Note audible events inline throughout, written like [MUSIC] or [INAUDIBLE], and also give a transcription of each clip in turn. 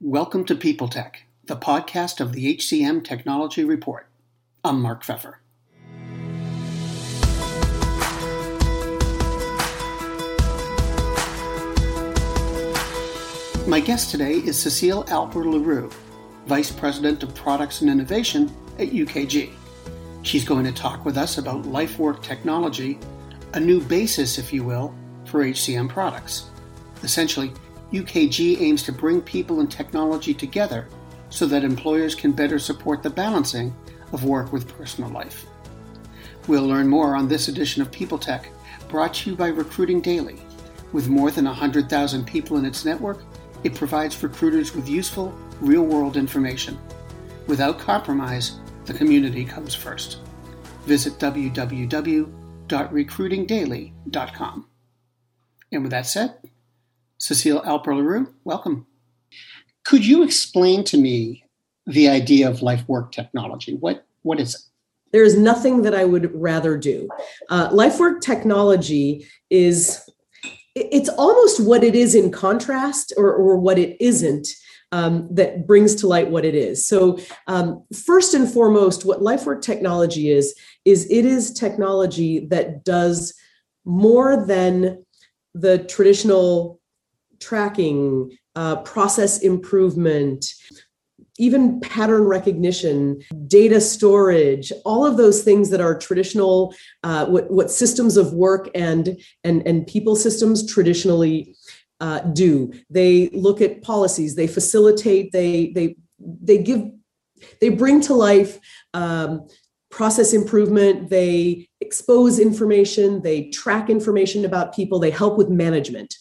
Welcome to People Tech, the podcast of the HCM Technology Report. I'm Mark Feffer. My guest today is Cecile Alper Leroux, Vice President of Products and Innovation at UKG. She's going to talk with us about LifeWork technology, a new basis, if you will, for HCM products. Essentially, UKG aims to bring people and technology together so that employers can better support the balancing of work with personal life. We'll learn more on this edition of People Tech, brought to you by Recruiting Daily. With more than 100,000 people in its network, it provides recruiters with useful, real world information. Without compromise, the community comes first. Visit www.recruitingdaily.com. And with that said, Cecile Alper Leroux, welcome. Could you explain to me the idea of life work technology? What, what is it? There is nothing that I would rather do. Uh, life work technology is, it's almost what it is in contrast or, or what it isn't. Um, that brings to light what it is. So, um, first and foremost, what LifeWork technology is, is it is technology that does more than the traditional tracking, uh, process improvement, even pattern recognition, data storage, all of those things that are traditional, uh, what, what systems of work and, and, and people systems traditionally uh, do. They look at policies, they facilitate, they, they, they give, they bring to life um, process improvement, they expose information, they track information about people, they help with management.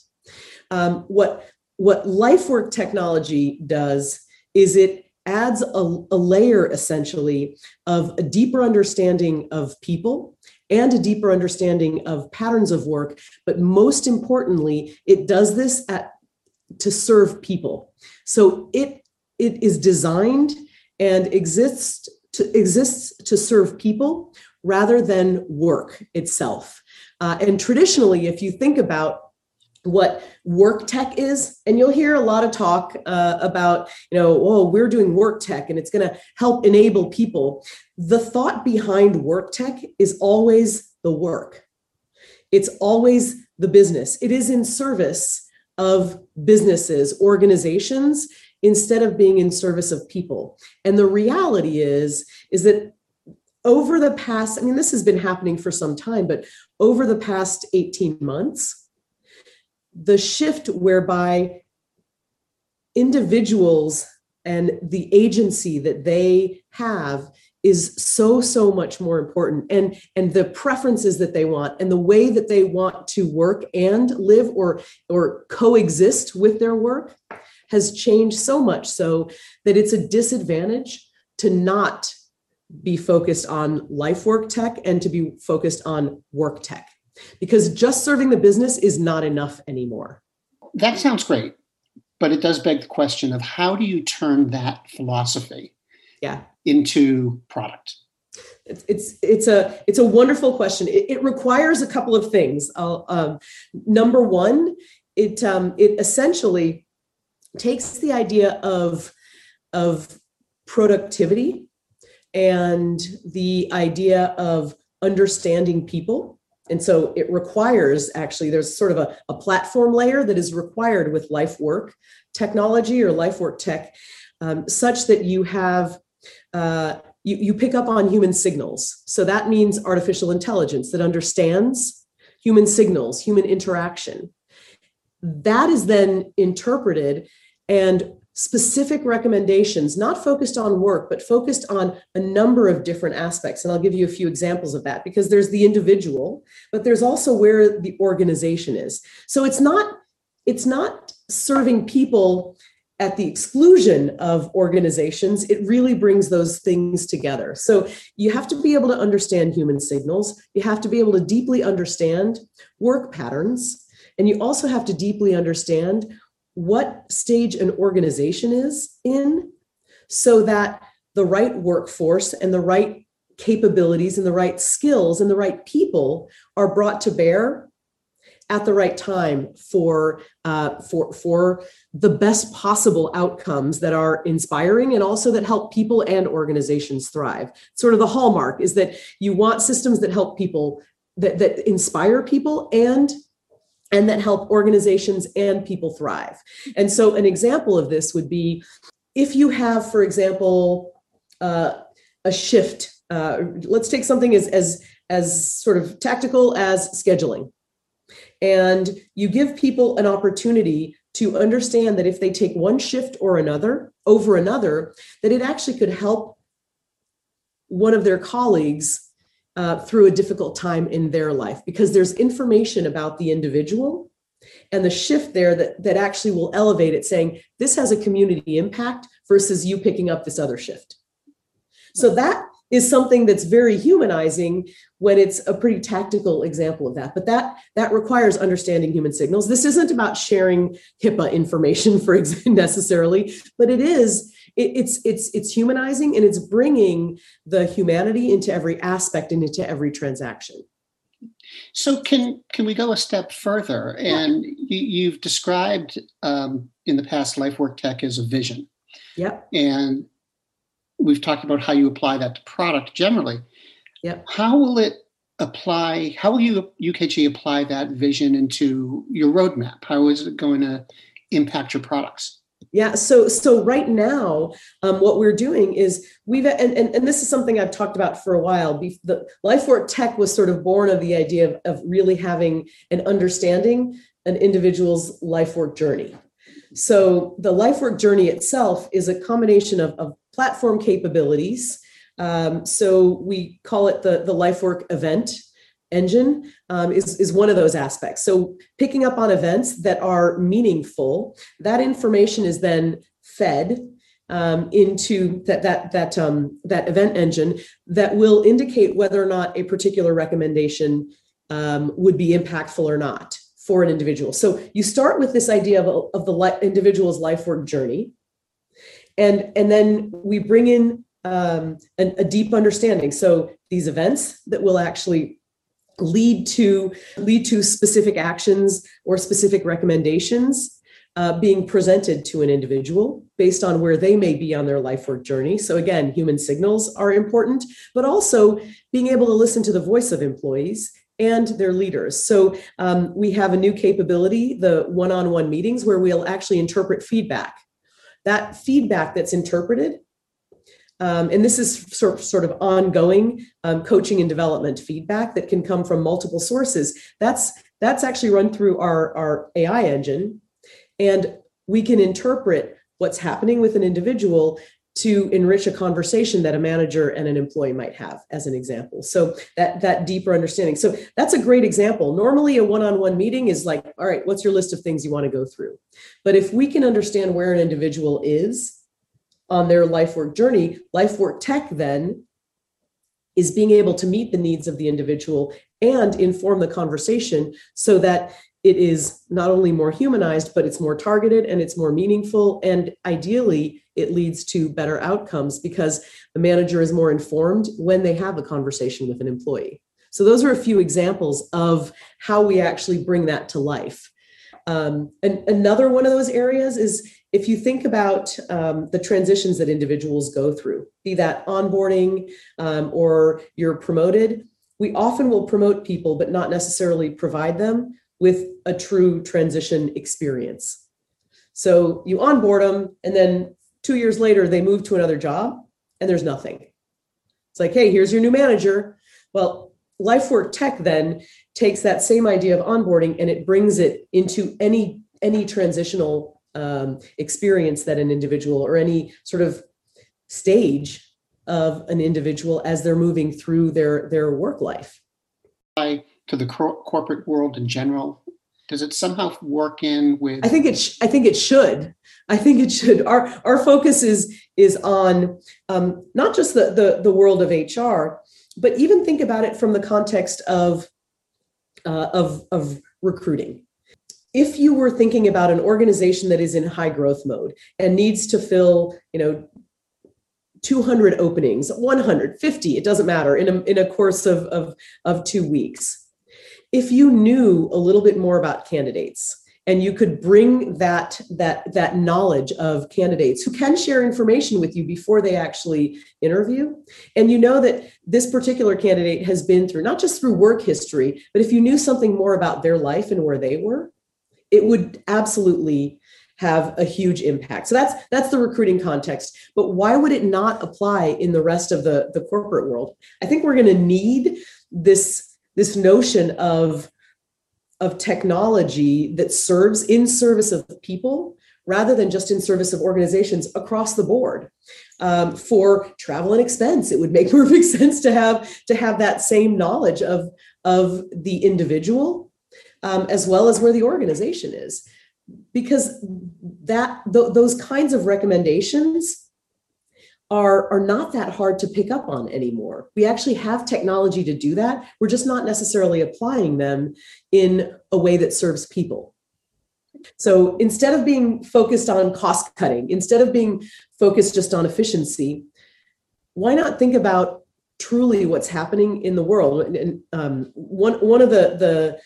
Um, what what LifeWork technology does is it adds a, a layer essentially of a deeper understanding of people and a deeper understanding of patterns of work but most importantly it does this at to serve people. So it it is designed and exists to exists to serve people rather than work itself. Uh, and traditionally if you think about what work tech is. And you'll hear a lot of talk uh, about you know oh we're doing work tech and it's going to help enable people. The thought behind work tech is always the work. It's always the business. It is in service of businesses organizations instead of being in service of people. And the reality is is that over the past i mean this has been happening for some time but over the past 18 months the shift whereby individuals and the agency that they have is so so much more important. And and the preferences that they want and the way that they want to work and live or or coexist with their work has changed so much so that it's a disadvantage to not be focused on life work tech and to be focused on work tech because just serving the business is not enough anymore. That sounds great, but it does beg the question of how do you turn that philosophy yeah. into product? It's, it's a it's a wonderful question. It, it requires a couple of things. Um, number one, it um, it essentially takes the idea of of productivity and the idea of understanding people and so it requires actually there's sort of a, a platform layer that is required with life work technology or life work tech um, such that you have uh, you, you pick up on human signals. So that means artificial intelligence that understands human signals human interaction. That is then interpreted and specific recommendations, not focused on work, but focused on a number of different aspects. And I'll give you a few examples of that because there's the individual, but there's also where the organization is. So it's not it's not serving people at the exclusion of organizations, it really brings those things together. So you have to be able to understand human signals. You have to be able to deeply understand work patterns. And you also have to deeply understand what stage an organization is in so that the right workforce and the right capabilities and the right skills and the right people are brought to bear at the right time for uh, for for the best possible outcomes that are inspiring and also that help people and organizations thrive. Sort of the hallmark is that you want systems that help people that that inspire people and and that help organizations and people thrive. And so, an example of this would be if you have, for example, uh, a shift. Uh, let's take something as as as sort of tactical as scheduling, and you give people an opportunity to understand that if they take one shift or another over another, that it actually could help one of their colleagues uh, through a difficult time in their life because there's information about the individual and the shift there that, that actually will elevate it saying this has a community impact versus you picking up this other shift. So that is something that's very humanizing when it's a pretty tactical example of that but that that requires understanding human signals. This isn't about sharing hipaa information [LAUGHS] for necessarily but it is it, it's it's it's humanizing and it's bringing the humanity into every aspect and into every transaction. So can can we go a step further? And you, have described um, in the past life work tech as a vision. Yep. And we've talked about how you apply that to product generally. Yep. How will it apply how will you ukg apply that vision into your roadmap? How is it going to impact your products yeah. So so right now, um, what we're doing is we've and, and, and this is something I've talked about for a while. The LifeWork Tech was sort of born of the idea of, of really having an understanding an individual's life work journey. So the life work journey itself is a combination of, of platform capabilities. Um, so we call it the the life work event engine um, is, is one of those aspects. So picking up on events that are meaningful, that information is then fed um, into that that that um, that event engine that will indicate whether or not a particular recommendation um, would be impactful or not for an individual. So you start with this idea of, of the individual's life work journey, and and then we bring in um, a, a deep understanding. So these events that will actually lead to lead to specific actions or specific recommendations uh, being presented to an individual based on where they may be on their life work journey. So again, human signals are important, but also being able to listen to the voice of employees and their leaders. So um, we have a new capability, the one-on-one meetings, where we'll actually interpret feedback. That feedback that's interpreted um, and this is sort of, ongoing um, coaching and development feedback that can come from multiple sources. That's that's actually run through our, our AI engine, and we can interpret what's happening with an individual to enrich a conversation that a manager and an employee might have as an example. So that that deeper understanding. So that's a great example. Normally a one-on-one meeting is like all right what's your list of things you want to go through? But if we can understand where an individual is on their life work journey. Life work tech then is being able to meet the needs of the individual and inform the conversation so that it is not only more humanized, but it's more targeted and it's more meaningful. And ideally, it leads to better outcomes because the manager is more informed when they have a conversation with an employee. So, those are a few examples of how we actually bring that to life. Um, and another one of those areas is if you think about um, the transitions that individuals go through, be that onboarding um, or you're promoted, we often will promote people, but not necessarily provide them with a true transition experience. So you onboard them, and then two years later, they move to another job, and there's nothing. It's like, hey, here's your new manager. Well, LifeWork Tech then takes that same idea of onboarding and it brings it into any any transitional um, experience that an individual or any sort of stage of an individual as they're moving through their their work life. To the cor- corporate world in general? Does it somehow work in with i think it sh- i think it should. I think it should. Our our focus is is on um, not just the, the the world of hr but even think about it from the context of uh, of of recruiting if you were thinking about an organization that is in high growth mode and needs to fill, you know, 200 openings, 150, it doesn't matter, in a, in a course of, of, of two weeks, if you knew a little bit more about candidates and you could bring that that that knowledge of candidates who can share information with you before they actually interview and you know that this particular candidate has been through not just through work history but if you knew something more about their life and where they were it would absolutely have a huge impact. So that's that's the recruiting context. But why would it not apply in the rest of the the corporate world? I think we're going to need this this notion of of technology that serves in service of people rather than just in service of organizations across the board. Um, for travel and expense it would make [LAUGHS] perfect sense to have to have that same knowledge of of the individual um, as well as where the organization is because that th- those kinds of recommendations are, are not that hard to pick up on anymore. We actually have technology to do that. We're just not necessarily applying them in a way that serves people. So instead of being focused on cost cutting, instead of being focused just on efficiency, why not think about truly what's happening in the world? And um, one one of the the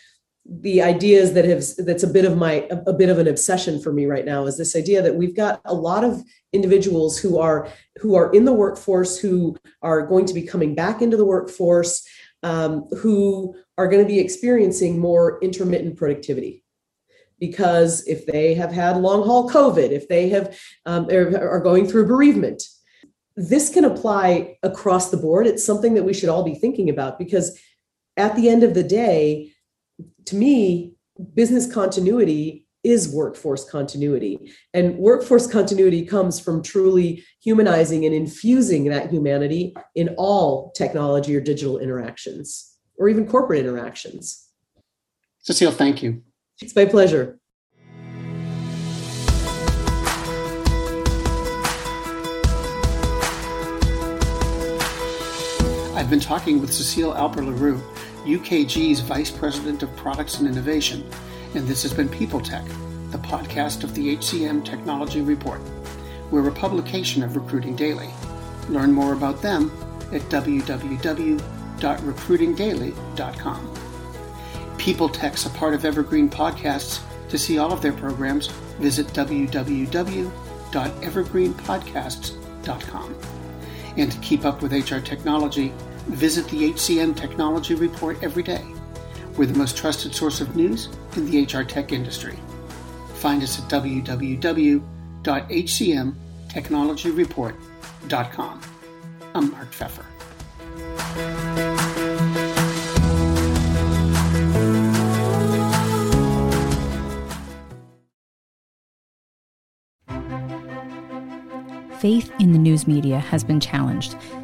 the ideas that have that's a bit of my a bit of an obsession for me right now is this idea that we've got a lot of individuals who are who are in the workforce who are going to be coming back into the workforce um, who are going to be experiencing more intermittent productivity. Because if they have had long haul covid if they have um, are going through bereavement this can apply across the board. It's something that we should all be thinking about because at the end of the day to me, business continuity is workforce continuity. And workforce continuity comes from truly humanizing and infusing that humanity in all technology or digital interactions, or even corporate interactions. Cecile, thank you. It's my pleasure. I've been talking with Cecile Alper Leroux UKG's Vice President of Products and Innovation, and this has been People Tech, the podcast of the HCM Technology Report. We're a publication of Recruiting Daily. Learn more about them at www.recruitingdaily.com. People Tech's a part of Evergreen Podcasts. To see all of their programs, visit www.evergreenpodcasts.com. And to keep up with HR technology, Visit the HCM Technology Report every day. We're the most trusted source of news in the HR tech industry. Find us at www.hcmtechnologyreport.com. I'm Mark Feffer. Faith in the news media has been challenged